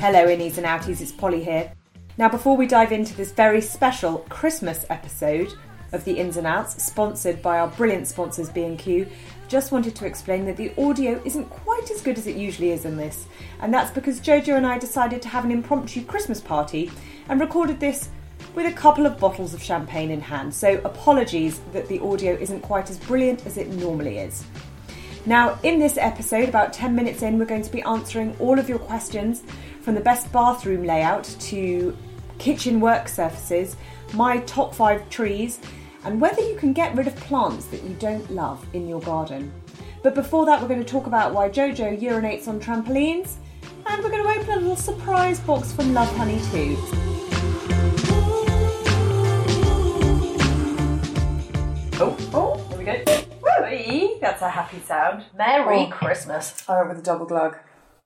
Hello, innies and outies, it's Polly here. Now, before we dive into this very special Christmas episode of the Ins and Outs, sponsored by our brilliant sponsors B&Q, just wanted to explain that the audio isn't quite as good as it usually is in this, and that's because Jojo and I decided to have an impromptu Christmas party and recorded this with a couple of bottles of champagne in hand. So, apologies that the audio isn't quite as brilliant as it normally is. Now, in this episode, about 10 minutes in, we're going to be answering all of your questions from the best bathroom layout to kitchen work surfaces, my top five trees, and whether you can get rid of plants that you don't love in your garden. But before that, we're going to talk about why Jojo urinates on trampolines, and we're going to open a little surprise box from Love Honey too. Oh, oh, there we go. Whee! That's a happy sound. Merry oh. Christmas. I went with a double glug.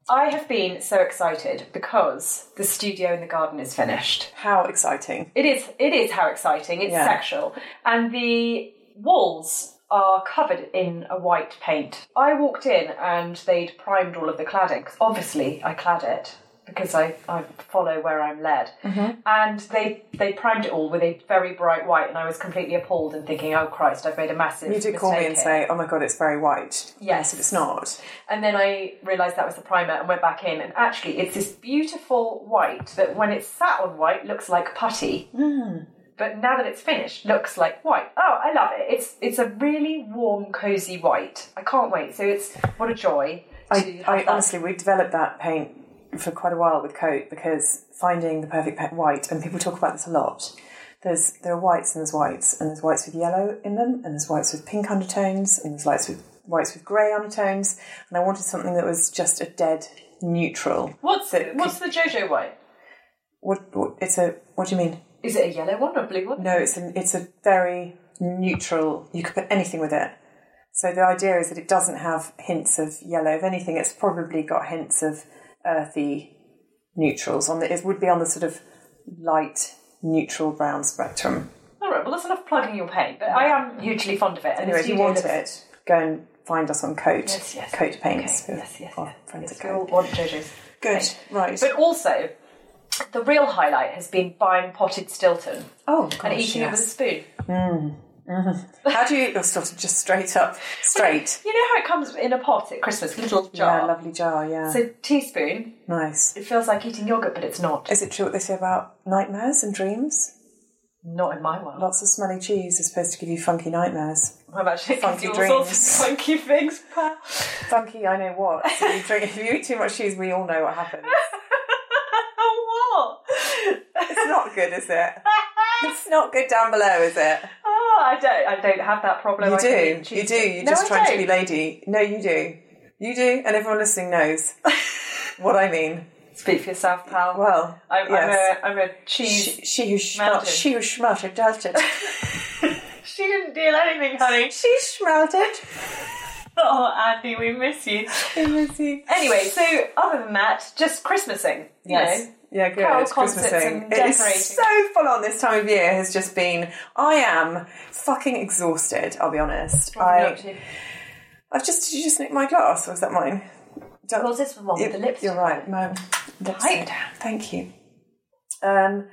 I have been so excited because the studio in the garden is finished. How exciting. It is it is how exciting. It's Yeah. sexual. And the walls are covered in a white paint. I walked in and they'd primed all of the cladding. 'cause obviously I clad it because I, I follow where I'm led. Mm-hmm. And they they primed it all with a very bright white and I was completely appalled and thinking, oh Christ, I've made a massive You did call me and here." say, oh my god, it's very white. Yes. If it's not. And then I realised that was the primer and went back in, and actually, it's this beautiful white that, when it's sat on white, looks like putty. But now that it's finished, looks like white. Oh, I love it! It's it's a really warm, cosy white. I can't wait. So it's what a joy. To I, I honestly, we developed that paint for quite a while with coat because finding the perfect pa- white, and people talk about this a lot. There's there are whites and there's whites, and there's whites with yellow in them, and there's whites with pink undertones, and there's whites with whites with grey undertones. And I wanted something that was just a dead neutral. what's that what's the JoJo white? What, what it's a what do you mean? Is it a yellow one or a blue one? No, it's a, it's a very neutral. You could put anything with it. So the idea is that it doesn't have hints of yellow. of anything, it's probably got hints of earthy neutrals on the. It would be on the sort of light neutral brown spectrum. All right. Well, that's enough plugging your paint. But I am hugely fond of it. And Anyway, if you want it, go and find us on Coat. Yes, yes. Coat Paints. Okay, Yes, yes, yes. friends yes we all Coat. want JoJo's. Good. paint. Right. But also, the real highlight has been buying potted Stilton oh, gosh, and eating it with a yes. Mm. How do you eat your stuff? Just straight up, straight. You know how it comes in a pot at Christmas, little Yeah, jar. lovely jar. Yeah, So teaspoon. nice. It feels like eating yogurt, but it's not. Is it true what they say about nightmares and dreams? Not in my world. Lots of smelly cheese is supposed to give you funky nightmares. I'm actually Funky funky all sorts dreams. of funky things. pal. Funky, I know what. If you, drink, if you eat too much cheese, we all know what happens. what? It's not good, is it? It's not good down below, is it? Oh, I don't. I don't have that problem. You I do. You do. You're No, just I trying to don't. be lady. No, you do. You do, and everyone listening knows what I mean. Speak for yourself, pal. Well, I'm, yes. I'm a, I'm a cheese. She, she who she who smelt it, it. She didn't deal anything, honey. she smelt it. Oh, Andy, we miss you. we miss you. Anyway, so other than that, just Christmasing. You Yes. know, Yeah, good. Carol It's concerts Christmasing. and It is so full on this time of year has just been. I am fucking exhausted. I'll be honest. What have you I, been up to? I've just. Did you just nick my glass? Or was that mine? Don't- Was this one with the lips? You're right. My lips. Thank you. Um,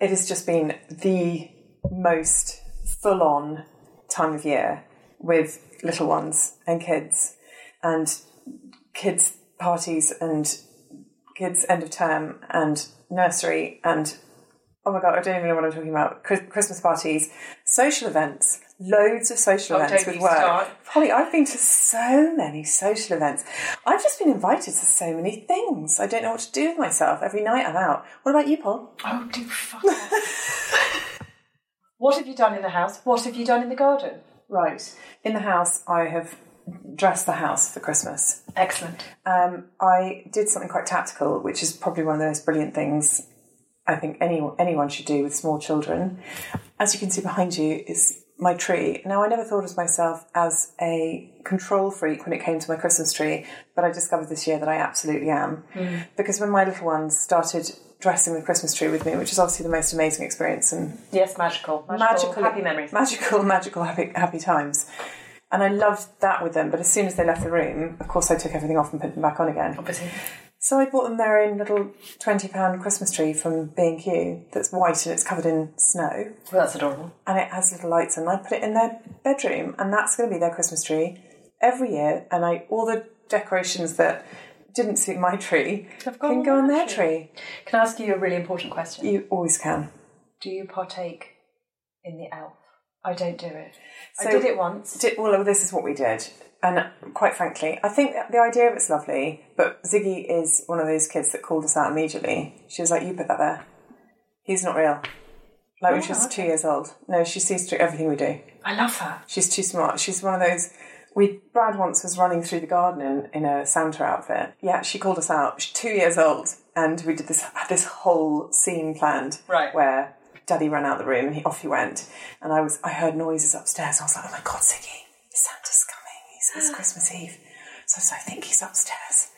it has just been the most full on time of year with little ones and kids and kids parties and kids end of term and nursery and oh my god I don't even know what I'm talking about. Christmas parties social events loads of social Oh, events with work start. Holly I've been to so many social events. I've just been invited to so many things. I don't know what to do with myself. Every night I'm out. What about you Paul? Oh, do fuck what have you done in the house? What have you done in the garden? right. In the house I have dressed the house for Christmas Excellent. Um, I did something quite tactical, which is probably one of the most brilliant things I think anyone anyone should do with small children. As you can see behind you is my tree. Now, I never thought of myself as a control freak when it came to my Christmas tree, but I discovered this year that I absolutely am. Because when my little ones started dressing the Christmas tree with me, which is obviously the most amazing experience and Yes, magical. Magical, happy memories. magical, magical, happy, happy times. And I loved that with them. But as soon as they left the room, of course, I took everything off and put them back on again. Obviously. So I bought them their own little twenty pound Christmas tree from B and Q that's white and it's covered in snow Well, that's adorable. and it has little lights and I put it in their bedroom and that's going to be their Christmas tree every year. And I all the decorations that didn't suit my tree can go on their their tree. Can I ask you a really important question? You always can. Do you partake in the elf? I don't do it. So- I did it once. Did, well, this is what we did. And quite frankly, I think the idea of it's lovely, but Ziggy is one of those kids that called us out immediately. She was like, You put that there. He's not real. Like when she oh, was two years old. No, she sees through everything we do. I love her. She's too smart. She's one of those. We Brad once was running through the garden in, in a Santa outfit. Yeah, she called us out. She's two years old, and we did this had this whole scene planned. Right. Where Daddy ran out the room, he off he went, and I was I heard noises upstairs. I was like, oh my god, Ziggy, Santa's coming. Says Christmas Eve. So I was like, I think he's upstairs.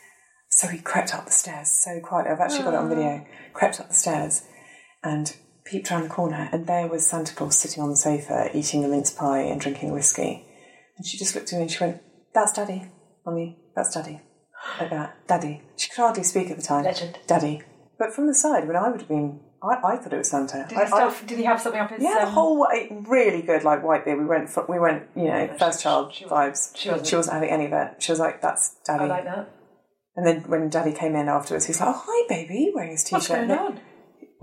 So he crept up the stairs so quietly. I've actually got it on ah. video. Crept up the stairs and peeped around the corner, and there was Santa Claus sitting on the sofa eating a mince pie and drinking whiskey. And she just looked at me and she went, That's Daddy, Mummy, that's Daddy. Like that, Daddy. She could hardly speak at the time. Legend. Daddy. But from the side, when I would have been, I, I thought it was Santa. Did I, he, stuff, did he have something up his yeah, the um, whole way, really good, like white beard. We went, for, we went, you know, first child she vibes. she wasn't. having any of it. She was like, "That's daddy." I like that. And then when daddy came in afterwards, he's like, "Oh, hi, baby," wearing his t-shirt. What's going on?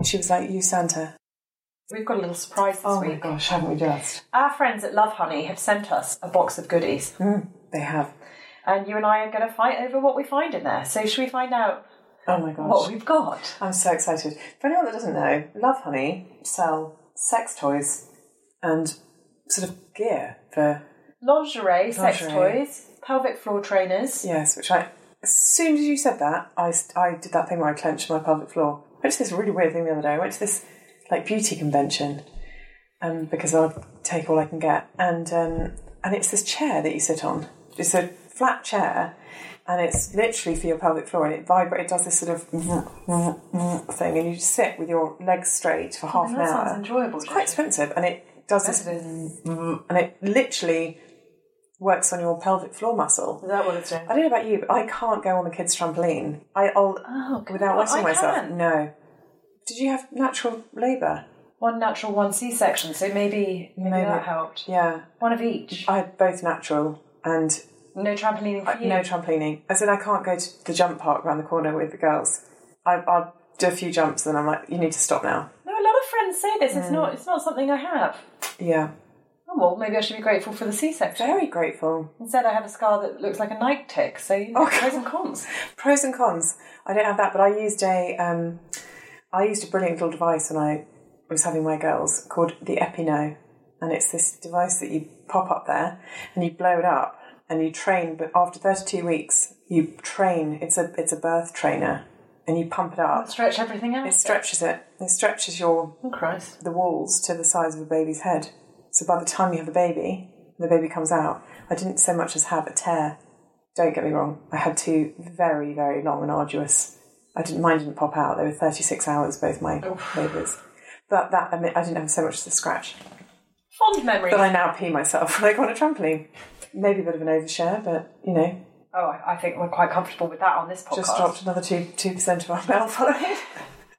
She was like, "You Santa." We've got a little surprise this Oh my week. gosh, haven't we just? Our friends at Love Honey have sent us a box of goodies, They have. and you and I are going to fight over what we find in there. So, should we find out Oh my gosh. what we've got? I'm so excited. For anyone that doesn't know, Love Honey sell sex toys and sort of gear for Lingerie, sex toys, pelvic floor trainers. yes, which I as soon as you said that, I, I did that thing where I clenched my pelvic floor. I went to this really weird thing the other day. I went to this like beauty convention um, because I'll take all I can get, and um, and it's this chair that you sit on. It's a flat chair, and it's literally for your pelvic floor, and it vibrates. It does this sort of thing, and you just sit with your legs straight for half oh, an hour. sounds enjoyable, It's quite expensive, and it does this, and it literally works on your pelvic floor muscle. Is that what it's doing? I don't know about you, but I can't go on the kids' trampoline. I, I'll Oh, without wetting myself. can. No. Did you have natural labour? One natural, one C-section. So maybe maybe, Maybe. that helped. Yeah, One of each. I had both natural and No trampolining for you. no trampolining. I said I can't go to the jump park around the corner with the girls. I, I'll do a few jumps, and I'm like, you need to stop now. No, a lot of friends say this. It's not. It's not something I have. Yeah, Oh well, maybe I should be grateful for the C-section. very grateful. Instead, I have a scar that looks like a Nike tick. So you know, Oh, pros and cons. Pros and cons. I don't have that, but I used a um, I used a brilliant little device when I was having my girls called the Epi-No, and it's this device that you pop up there and you blow it up and you train. But after thirty two weeks, you train. It's a it's a birth trainer, and you pump it up. Stretch everything out. It stretches it. It stretches your Oh Christ! the walls to the size of a baby's head. So by the time you have the baby, the baby comes out. I didn't so much as have a tear. Don't get me wrong. I had two very, very long and arduous. I didn't mine didn't pop out. They were thirty six hours, both my labours. But that I, mean, I didn't have so much as a scratch. Fond memory. But I now pee myself when I go on a trampoline. Maybe a bit of an overshare, but you know, oh, I, think we're quite comfortable with that on this podcast. just dropped another two two percent of our mail following.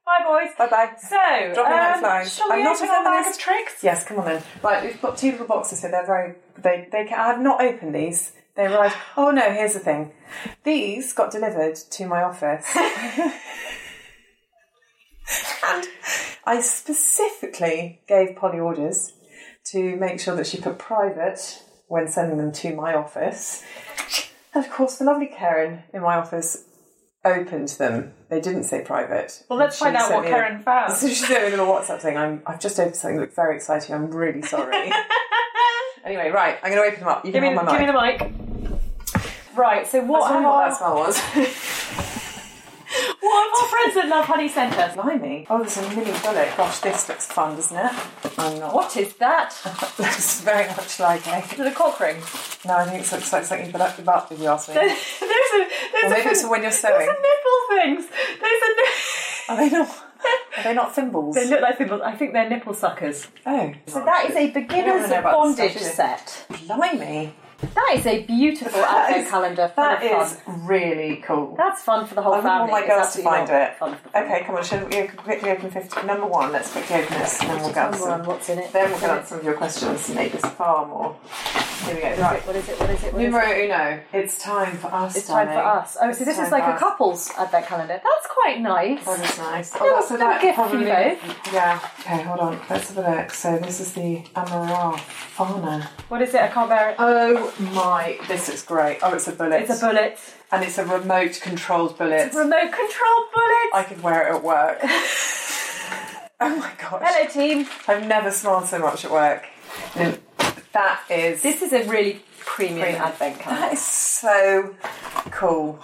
Bye, boys. bye bye. So, Drop me a um, flying. shall I'm we not a open our bag of tricks? Yes, come on then. Right, we've got two little boxes here. They're very. They they. Can, I have not opened these. They arrived. Oh no! Here's the thing. These got delivered to my office, and I specifically gave Polly orders to make sure that she put private when sending them to my office. And of course, the lovely Karen in my office opened them. They didn't say private. Well, let's find out what me a- Karen found. so she sent me a little WhatsApp thing. I'm, I've just opened something that looked very exciting. I'm really sorry. anyway, right, I'm going to open them up. You Give can me, hold my give me the mic. Right. So, I what was have, wondering what that smell was. what have our friends at Love Honey sent us? Blimey. Oh, there's a mini bullet. Gosh, this looks fun, doesn't it? I'm not. What is that? looks very much like a. Is it a cock ring? No, I think it looks like something put up your if you ask me. there's a there's Or a maybe it's for when you're There's sewing. a nipple things. There's a. Are they not? Are they not thimbles? They look like thimbles. I think they're nipple suckers. oh, So that is a beginner's bondage set. blimey. That is a beautiful That advent is- calendar. full That of is fun. really cool. That's fun for the whole I wouldn't family. want my It's girls to absolutely find not it. Fun for the. Okay, come on, should we quickly open 50? Number one, let's quickly open this and then we'll go Number some. one, what's in it? Then we'll What's get in on it? some of your questions and make this far more. Here we go. What is Right. it? What is it? What is it? What is Numero it? uno. It's time for us. It's time for us. Oh, so this is like a couple's advent calendar. That's quite nice. That is nice. little- that's little gift for you both. Yeah. Okay, hold on. Let's have a look. So this is the Amarafana. What is it? I can't bear it. Oh my! This is great. Oh, it's a bullet. It's a bullet. and it's a remote controlled bullet. remote controlled bullet. I could wear it at work. oh my gosh! Hello, team. I've never smiled so much at work. And that is This is a really premium, Premium. advent calendar. that is so cool.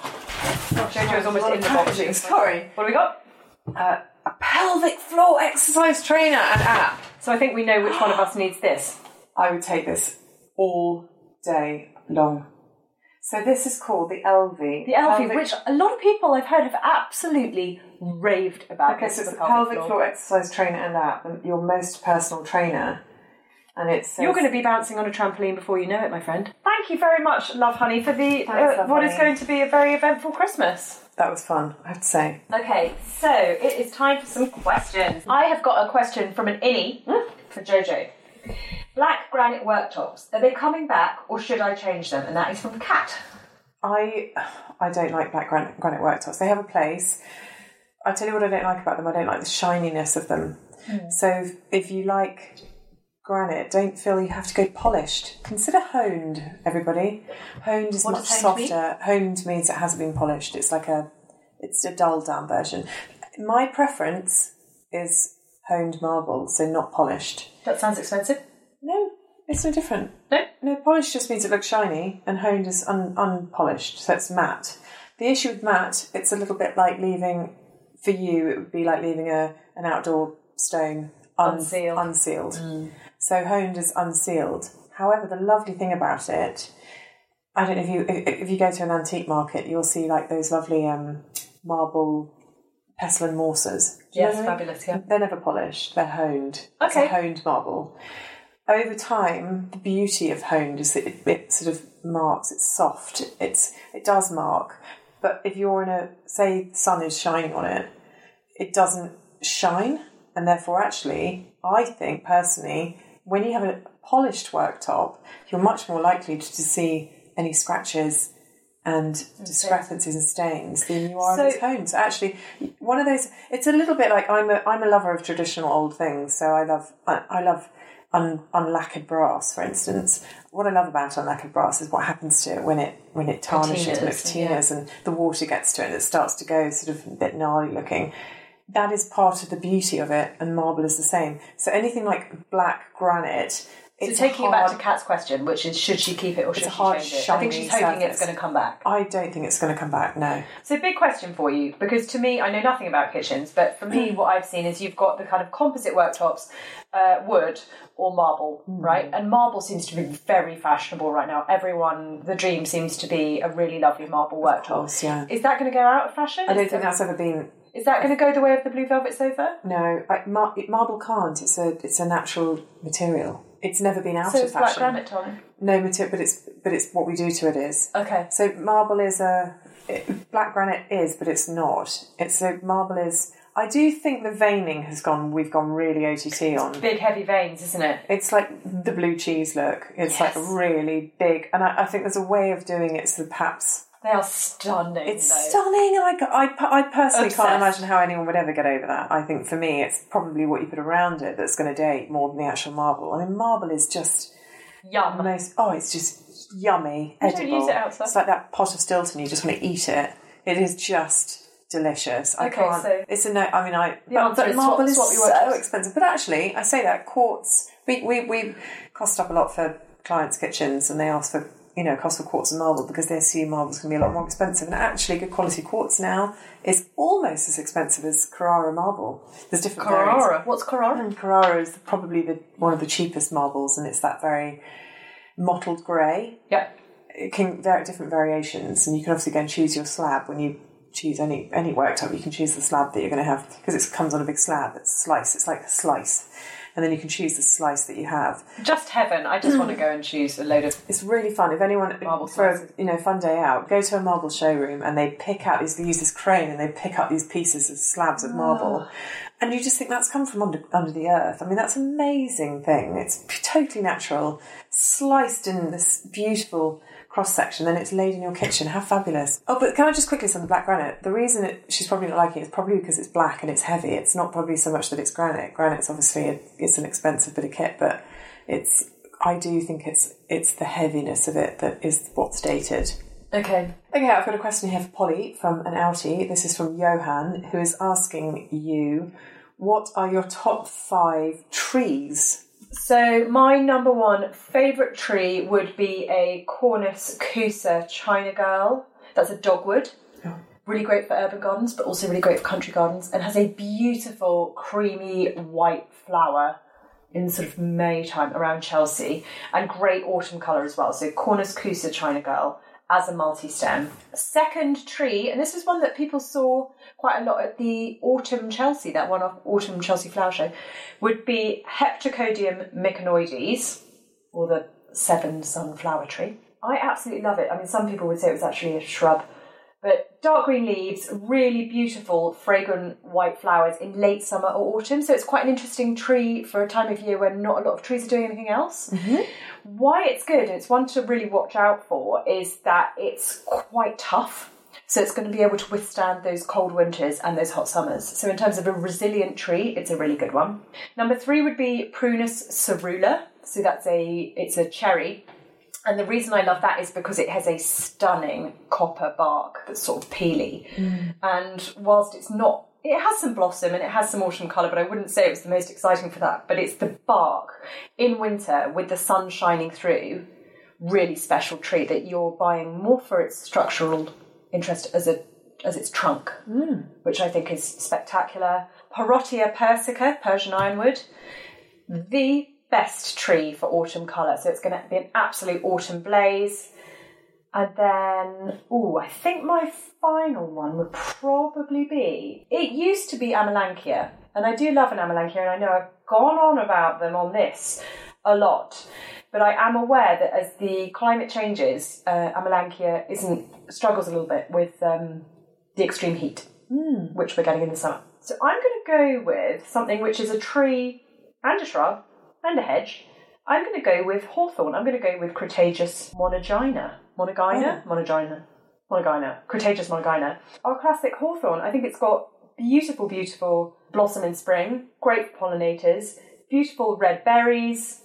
Jojo's almost in the Packaging, box. Sorry. What have we got? Uh, a pelvic floor exercise trainer and app. So I think we know which one of us needs this. I would take this all day long. So this is called the Elvie. The Elvie, Pelvic- which a lot of people I've heard have absolutely raved about. Okay, so it's a pelvic pelvic floor. floor exercise trainer and app, your most personal trainer. And it's You're going to be bouncing on a trampoline before you know it, my friend. Thank you very much, Love Honey, for the Thanks, uh, what is Honey. going to be a very eventful Christmas. that was fun. I have to say. Okay, so it is time for some questions. I have got a question from an innie for Jojo. Black granite worktops, are they coming back or should I change them? And that is from Kat. I I don't like black granite, granite worktops. They have a place. I tell you what I don't like about them. I don't like the shininess of them. So if, if you like granite, don't feel you have to go polished. Consider honed, everybody. Honed is What much honed mean? softer. Honed means it hasn't been polished. It's like a it's a dulled down version. My preference is honed marble, so not polished. That sounds expensive. No, it's no different. No? No, polished just means it looks shiny, and honed is un- unpolished, so it's matte. The issue with matte, it's a little bit like leaving, for you, it would be like leaving a an outdoor stone un- Unsealed. unsealed. Mm. So honed is unsealed. However, the lovely thing about it, I don't know if you if, if you go to an antique market, you'll see like those lovely um, marble pestle and mortars. Know Yes, mean? fabulous, yeah. They're never polished. They're honed. It's Okay. a honed marble. Over time, the beauty of honed is that it, it sort of marks. It's soft. It's it does mark. But if you're in a say the sun is shining on it, it doesn't shine, and therefore, actually, I think personally, when you have a polished worktop, you're much more likely to, to see any scratches and discrepancies and stains than you are So- honed. So actually, one of those. It's a little bit like I'm a I'm a lover of traditional old things. So I love I, I love un, unlacquered brass, for instance. What I love about unlacquered brass is what happens to it when it when it tarnishes it Patinas, yeah. and the water gets to it and it starts to go sort of a bit gnarly looking. That is part of the beauty of it, and marble is the same. So anything like black granite. So It's taking a it back to Kat's question, which is should she keep it or should she hard, change it? I think she's hoping it's going to come back. I don't think it's going to come back. No. So, big question for you because to me, I know nothing about kitchens, but for me, what I've seen is you've got the kind of composite worktops, uh, wood or marble, Hmm. right? And marble seems to be very fashionable right now. Everyone, the dream seems to be a really lovely marble worktop. course, yeah. Is that going to go out of fashion? I don't think that- that's ever been. Is that going to go the way of the blue velvet sofa? No, I, mar- marble can't. It's a it's a natural material. It's never been out So of it's black fashion. granite, Tommy. No material, but it's but it's what we do to it is. Okay. So marble is a it, black granite is, but it's not. It's a marble is. I do think the veining has gone. We've gone really OTT on. Big heavy veins, isn't it? It's like the blue cheese look. It's like really big, and I, I think there's a way of doing it so perhaps They are stunning. it's though. stunning, and I, I, I personally Obsessed. can't imagine how anyone would ever get over that. I think for me, it's probably what you put around it that's going to date more than the actual marble. I mean, marble is just Yum. most. Oh, it's just yummy, I don't use it outside. It's like that pot of Stilton. You just want to eat it. It is just delicious. I Okay, can't. so- it's a no. I mean, I. But, but is marble swap- is swap so expensive. But actually, I say that quartz. We we we cost up a lot for clients' kitchens, and they ask for you know cost for quartz and marble because they assume marble's going to be a lot more expensive. And actually, good quality quartz now is almost as expensive as Carrara marble. There's different variants. Carrara. What's Carrara? And Carrara is probably the one of the cheapest marbles, and it's that very mottled grey. Yeah. It can there are different variations, and you can obviously go and choose your slab when you choose any any worktop. You can choose the slab that you're going to have because it comes on a big slab. It's slice. It's like a slice, and then you can choose the slice that you have. Just heaven. I just mm. want to go and choose a load of. It's really fun. If anyone Marble for a you know fun day out, go to a marble showroom and they pick out these. They use this crane and they pick up these pieces of slabs of marble, ah. and you just think that's come from under under the earth. I mean, that's an amazing thing. It's totally natural, sliced in this beautiful cross section, then it's laid in your kitchen. How fabulous! Oh, but can I just quickly say on the black granite? The reason it, she's probably not liking it is probably because it's black and it's heavy. It's not probably so much that it's granite. Granite's obviously a, it's an expensive bit of kit, but it's. I do think it's it's the heaviness of it that is what's dated. Okay. Okay, I've got a question here for Polly from an outie. This is from Johan, who is asking you, what are your top five trees? So my number one favourite tree would be a Cornus kousa China Girl. That's a dogwood. Oh. Really great for urban gardens, but also really great for country gardens, and has a beautiful creamy white flower in sort of May time around Chelsea, and great autumn colour as well. So Cornus kousa China Girl as a multi-stem. Second tree, and this is one that people saw quite a lot at the Autumn Chelsea, that one off Autumn Chelsea Flower Show, would be Heptacodium miconioides, or the seven son flower tree. I absolutely love it. I mean, some people would say it was actually a shrub, but dark green leaves, really beautiful, fragrant white flowers in late summer or autumn. So it's quite an interesting tree for a time of year when not a lot of trees are doing anything else. Mm-hmm. Why it's good, and it's one to really watch out for, is that it's quite tough. So it's going to be able to withstand those cold winters and those hot summers. So in terms of a resilient tree, it's a really good one. Number three would be Prunus serrula. So that's a it's a cherry. And the reason I love that is because it has a stunning copper bark that's sort of peely. Mm. And whilst it's not, it has some blossom and it has some autumn colour, but I wouldn't say it was the most exciting for that. But it's the bark in winter with the sun shining through, really special tree that you're buying more for its structural interest as a as its trunk, mm. which I think is spectacular. Parrotia persica, Persian ironwood, mm. the best tree for autumn colour. So it's going to be an absolute autumn blaze. And then, oh, I think my final one would probably be. It used to be Amelanchier, and I do love an Amelanchier, and I know I've gone on about them on this a lot. But I am aware that as the climate changes, uh, Amelanchier isn't struggles a little bit with um, the extreme heat, which we're getting in the summer. So I'm going to go with something which is a tree and a shrub and a hedge. I'm going to go with hawthorn. I'm going to go with Crataegus monogyna. Monogyna? Monogyna. Monogyna. Crataegus monogyna. Our classic hawthorn. I think it's got beautiful, beautiful blossom in spring, great pollinators, beautiful red berries,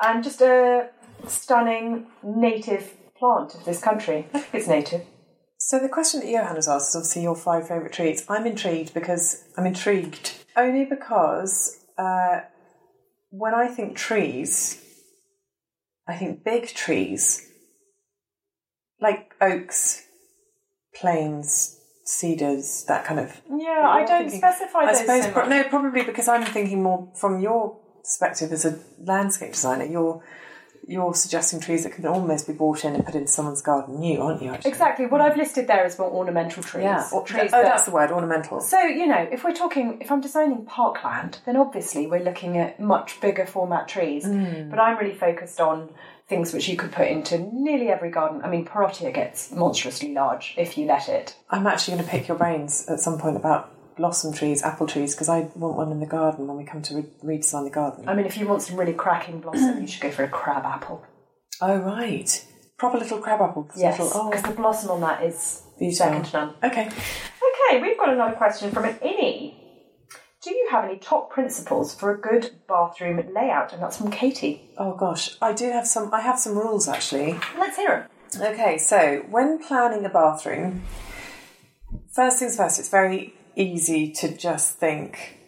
and just a stunning native plant of this country. I think it's native. So the question that Johan has asked is obviously your five favourite trees. I'm intrigued because I'm intrigued only because uh, when I think trees, I think big trees like oaks, planes, cedars, that kind of. Yeah, I don't thinking- specify I those suppose so pro- no, probably because I'm thinking more from your perspective as a landscape designer. You're you're suggesting trees that can almost be bought in and put into someone's garden new, aren't you? Actually? Exactly. What I've listed there is more ornamental trees. Yeah. Or trees oh, that- that's the word, ornamental. So, you know, if we're talking, if I'm designing parkland, then obviously we're looking at much bigger format trees. Mm. But I'm really focused on things which you could put into nearly every garden. I mean, Parrotia gets monstrously large if you let it. I'm actually going to pick your brains at some point about blossom trees, apple trees, because I want one in the garden when we come to re- redesign the garden. I mean, if you want some really cracking blossom, you should go for a crab apple. oh, right. Proper little crab apple. Yes, because oh, the blossom on that is beautiful. second to none. Okay. Okay, we've got another question from an innie. Do you have any top principles for a good bathroom layout? And that's from Katie. Oh gosh, I do have some. I have some rules actually. Let's hear it. Okay, so when planning a bathroom, first things first, it's very easy to just think.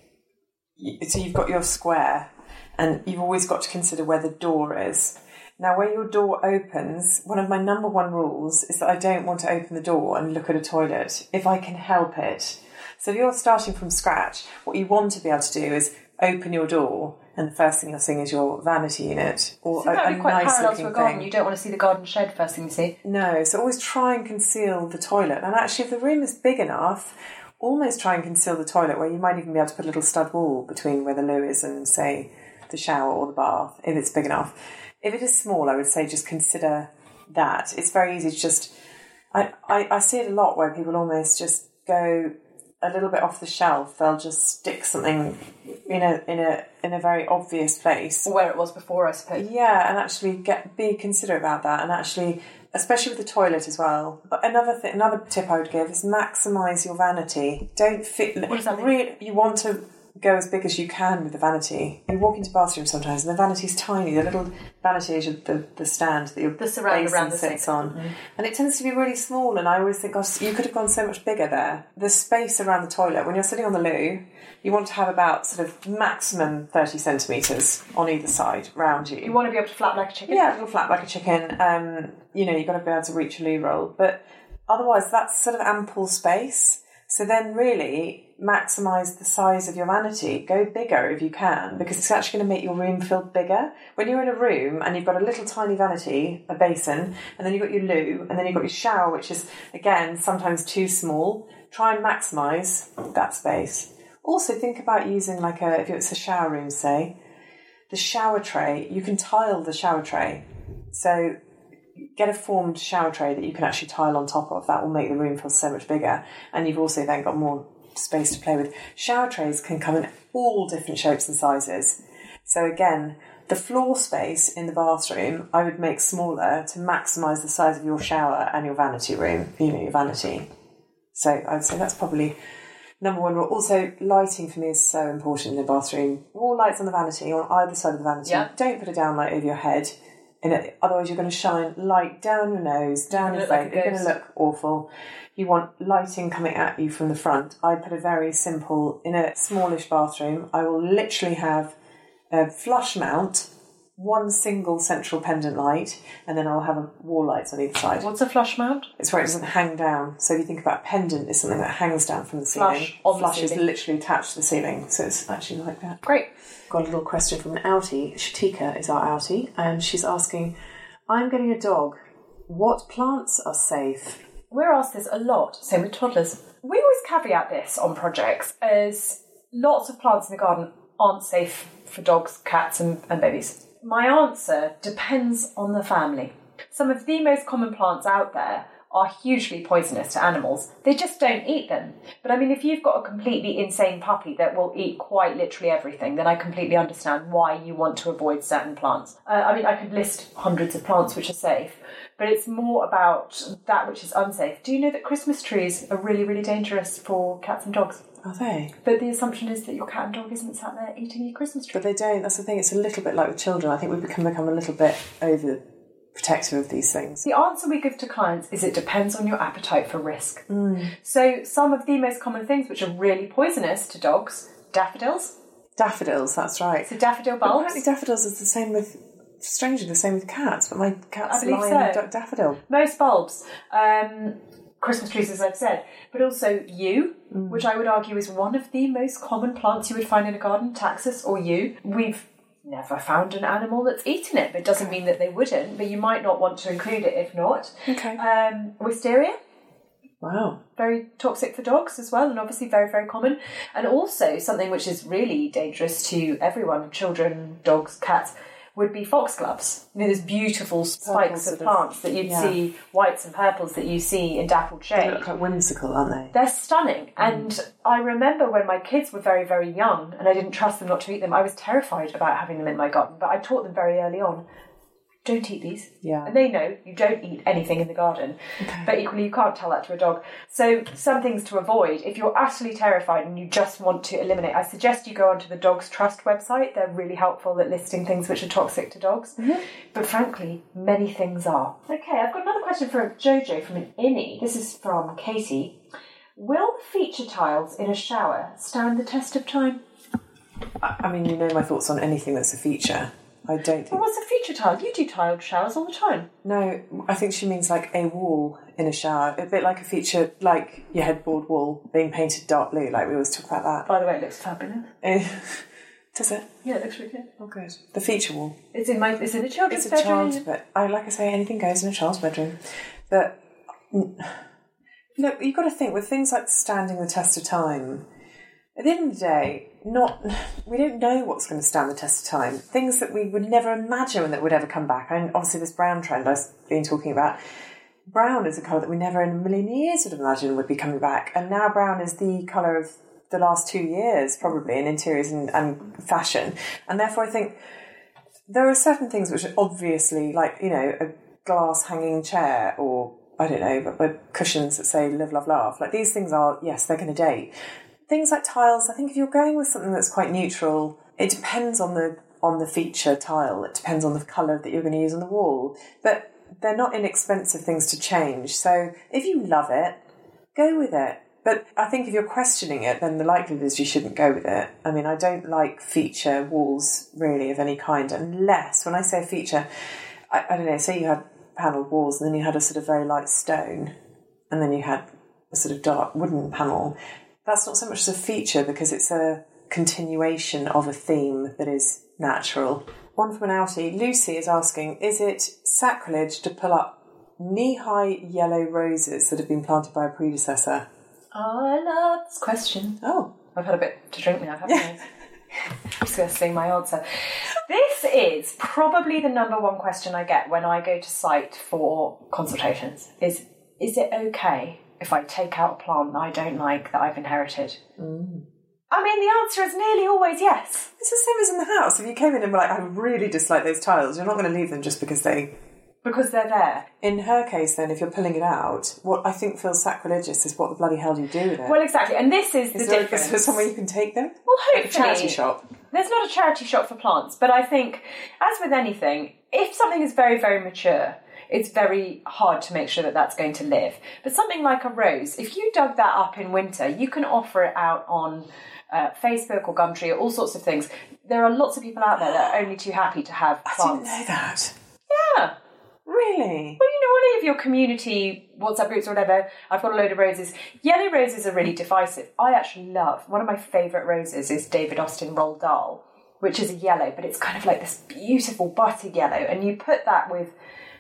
So you've got your square, and you've always got to consider where the door is. Now, where your door opens, one of my number one rules is that I don't want to open the door and look at a toilet if I can help it. So if you're starting from scratch, what you want to be able to do is open your door and the first thing you're seeing is your vanity unit or So a, a quite nice looking a garden. thing. You don't want to see the garden shed first thing you see. No, so always try and conceal the toilet. And actually, if the room is big enough, almost try and conceal the toilet where you might even be able to put a little stud wall between where the loo is and, say, the shower or the bath, if it's big enough. If it is small, I would say just consider that. It's very easy to just. I, I, I see it a lot where people almost just go a little bit off the shelf. They'll just stick something in a in a in a very obvious place. Where it was before, I suppose. Yeah, and actually get be considerate about that, and actually, especially with the toilet as well. But another thing, another tip I would give is maximise your vanity. Don't fit. What does that mean? Really, you want to go as big as you can with the vanity. You walk into bathrooms sometimes, and the vanity's tiny. The little vanity is the the stand that your The surround basin around the sits sink. on, and it tends to be really small. And I always think, gosh, you could have gone so much bigger there. The space around the toilet when you're sitting on the loo. You want to have about sort of maximum 30 centimetres on either side round you. You want to be able to flap like a chicken. Yeah, a little flat like a chicken. Um, you know, you've got to be able to reach a loo roll. But otherwise, that's sort of ample space. So then, really, maximise the size of your vanity. Go bigger if you can, because it's actually going to make your room feel bigger. When you're in a room and you've got a little tiny vanity, a basin, and then you've got your loo, and then you've got your shower, which is, again, sometimes too small, try and maximise that space. Also, think about using like a, if it's a shower room, say, the shower tray, you can tile the shower tray. So get a formed shower tray that you can actually tile on top of. That will make the room feel so much bigger. And you've also then got more space to play with. Shower trays can come in all different shapes and sizes. So again, the floor space in the bathroom I would make smaller to maximise the size of your shower and your vanity room, you know, your vanity. So I'd say that's probably number one rule. Also, lighting for me is so important in the bathroom. Wall lights on the vanity, on either side of the vanity. Yeah. Don't put a down light over your head. It, otherwise, you're going to shine light down your nose, down your face. you're going to look awful. You want lighting coming at you from the front. I put a very simple, in a smallish bathroom, I will literally have a flush mount, one single central pendant light, and then I'll have a wall lights on either side. What's a flush mount? It's where it doesn't hang down. So if you think about pendant, it's something that hangs down from the ceiling. Flush on the Flush is literally attached to the ceiling, so it's actually like that. Great. Got a little question from an outie. Shatika is our outie, and she's asking, "I'm getting a dog. What plants are safe?" We're asked this a lot, same with toddlers. We always caveat this on projects as lots of plants in the garden aren't safe for dogs, cats, and, and babies. My answer depends on the family. Some of the most common plants out there are hugely poisonous to animals. They just don't eat them. But I mean, if you've got a completely insane puppy that will eat quite literally everything, then I completely understand why you want to avoid certain plants. Uh, I mean, I could list hundreds of plants which are safe, but it's more about that which is unsafe. Do you know that Christmas trees are really, really dangerous for cats and dogs? Are they? But the assumption is that your cat and dog isn't sat there eating your Christmas tree. But they don't. That's the thing. It's a little bit like with children. I think we become become a little bit over protective of these things. The answer we give to clients is it depends on your appetite for risk. Mm. So, some of the most common things which are really poisonous to dogs daffodils. Daffodils. That's right. So, daffodil But bulbs. apparently, daffodils is the same with. Strangely, the same with cats. But my cat's lion so. da- daffodil. most bulbs, um, Christmas trees, as I've said, but also yew, which I would argue is one of the most common plants you would find in a garden, taxus or yew. We've never found an animal that's eaten it, but it doesn't mean that they wouldn't, but you might not want to include it if not. Okay. Um, wisteria, Wow. very toxic for dogs as well, and obviously very, very common. And also something which is really dangerous to everyone, children, dogs, cats, would be foxgloves. You know, those beautiful spikes of of- plants that you'd yeah. see, whites and purples that you see in dappled shade. They shade. look quite whimsical, aren't they? They're stunning. Mm. And I remember when my kids were very, very young and I didn't trust them not to eat them, I was terrified about having them in my garden. But I taught them very early on don't eat these. Yeah. And they know you don't eat anything in the garden. But equally, you can't tell that to a dog. So, some things to avoid. If you're utterly terrified and you just want to eliminate, I suggest you go onto the Dogs Trust website. They're really helpful at listing things which are toxic to dogs. Mm-hmm. But frankly, many things are. Okay, I've got another question for Jojo from an innie. This is from Katie. Will the feature tiles in a shower stand the test of time? I, I mean, you know my thoughts on anything that's a feature. I don't Well, what's a feature tile? You do tiled showers all the time. No, I think she means like a wall in a shower, a bit like a feature, like your headboard wall being painted dark blue. Like we always talk about that. By the way, it looks fabulous. Does it? Yeah, it looks really good. Oh, good. The feature wall. It's in my. It's in the children's It's a bedroom. child's bed. I like I say, anything goes in a child's bedroom. But mm, look, you've got to think with things like standing the test of time. At the end of the day, not we don't know what's going to stand the test of time. Things that we would never imagine that would ever come back. And obviously, this brown trend I've been talking about. Brown is a colour that we never in a million years would have imagined would be coming back, and now brown is the colour of the last two years, probably in interiors and, and fashion. And therefore, I think there are certain things which are obviously like you know a glass hanging chair or I don't know, but with cushions that say "live, love, laugh." Like these things are yes, they're going to date. Things like tiles. I think if you're going with something that's quite neutral, it depends on the on the feature tile. It depends on the colour that you're going to use on the wall, but they're not inexpensive things to change. So if you love it, go with it. But I think if you're questioning it, then the likelihood is you shouldn't go with it. I mean, I don't like feature walls really of any kind, unless when I say feature, I, I don't know. Say you had panelled walls, and then you had a sort of very light stone, and then you had a sort of dark wooden panel. That's not so much as a feature because it's a continuation of a theme that is natural. One from an outie. Lucy is asking, is it sacrilege to pull up knee-high yellow roses that have been planted by a predecessor? Oh, I love this question. Oh, I've had a bit to drink now, haven't I? I'm just going to say my answer. This is probably the number one question I get when I go to site for consultations. Is is it okay if I take out a plant that I don't like that I've inherited? Mm. I mean, the answer is nearly always yes. it's the same as in the house. If you came in and were like, I really dislike those tiles, you're not going to leave them just because they. Because they're there. In her case, then, if you're pulling it out, what I think feels sacrilegious is what the bloody hell do you do with it? Well, exactly. And this is, is, the there, difference. is there somewhere you can take them? Well, Like a hopefully. charity shop. There's not a charity shop for plants, but I think, as with anything, if something is very, very mature, it's very hard to make sure that that's going to live. But something like a rose, if you dug that up in winter, you can offer it out on uh, Facebook or Gumtree or all sorts of things. There are lots of people out there that are only too happy to have I didn't know that. Yeah. Really? Well, you know, any of your community WhatsApp groups or whatever, I've got a load of roses. Yellow roses are really divisive. I actually love, one of my favourite roses is David Austin Roald Dahl, which is a yellow, but it's kind of like this beautiful butter yellow. And you put that with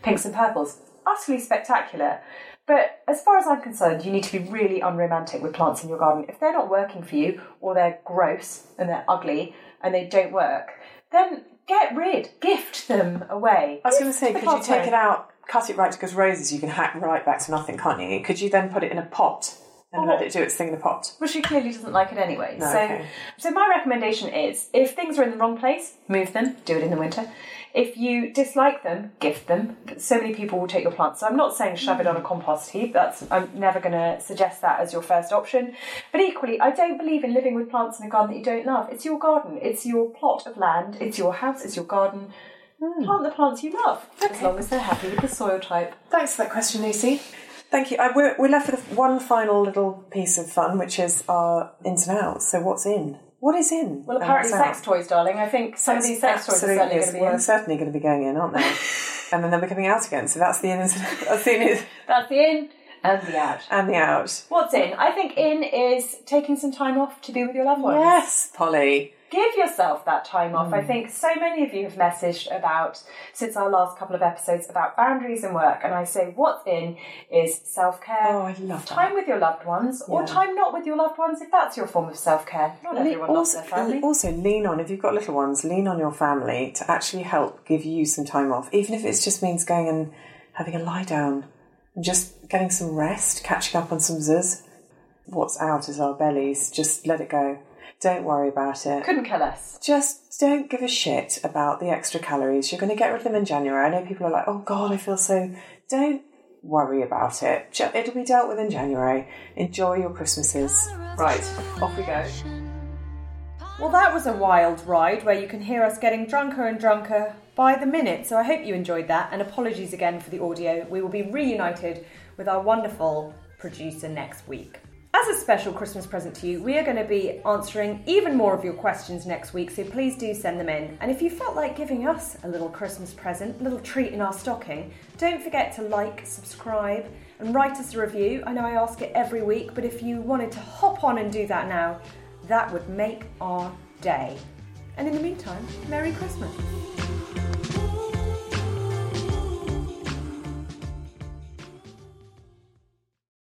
pinks and purples. Utterly spectacular. But as far as I'm concerned, you need to be really unromantic with plants in your garden. If they're not working for you, or they're gross and they're ugly and they don't work, then get rid, gift them away. I was going to say, could you take it out, cut it right because roses you can hack right back to nothing, can't you? Could you then put it in a pot and oh. let it do its thing in the pot? Well, she clearly doesn't like it anyway. No, so, okay. so my recommendation is, if things are in the wrong place, move them. Do it in the winter. If you dislike them, gift them. So many people will take your plants. So I'm not saying shove it on a mm. compost heap. That's I'm never going to suggest that as your first option. But equally, I don't believe in living with plants in a garden that you don't love. It's your garden. It's your plot of land. It's your house. It's your garden. Mm. Plant the plants you love, as long as they're happy with the soil type. Thanks for that question, Lucy. Thank you. I, we're, we're left with one final little piece of fun, which is our ins and outs. So, what's in? What is in? Well, oh, apparently, what's sex toys, darling. I think some of these sex toys are certainly going to be well, in. they're certainly going to be going in, aren't they? and then they'll be coming out again. So that's the in. That's the in That's the in and the out. and the out. What's in? I think in is taking some time off to be with your loved ones. Yes, Polly. Give yourself that time off. I hmm. think so many of you have messaged about, since our last couple of episodes, about boundaries and work. And I say what's in is self care. Oh, I love that. Time with your loved ones, or time not with your loved ones if that's your form of self care. Not everyone loves also, their family. also, lean on if you've got little ones. Lean on your family to actually help give you some time off, even if it just means going and having a lie down and just getting some rest, catching up on some zuz. What's out is our bellies. Just let it go. Don't worry about it. Couldn't care less. Just don't give a shit about the extra calories. You're going to get rid of them in January. I know people are like, oh God, I feel so. Don't worry about it. It'll be dealt with in January. Enjoy your Christmases. Right, off we go. Well, that was a wild ride where you can hear us getting drunker and drunker by the minute. So I hope you enjoyed that. And apologies again for the audio. We will be reunited with our wonderful producer next week. As a special Christmas present to you, we are going to be answering even more of your questions next week, so please do send them in. And if you felt like giving us a little Christmas present, a little treat in our stocking, don't forget to like, subscribe, and write us a review. I know I ask it every week, but if you wanted to hop on and do that now, that would make our day. And in the meantime, Merry Christmas.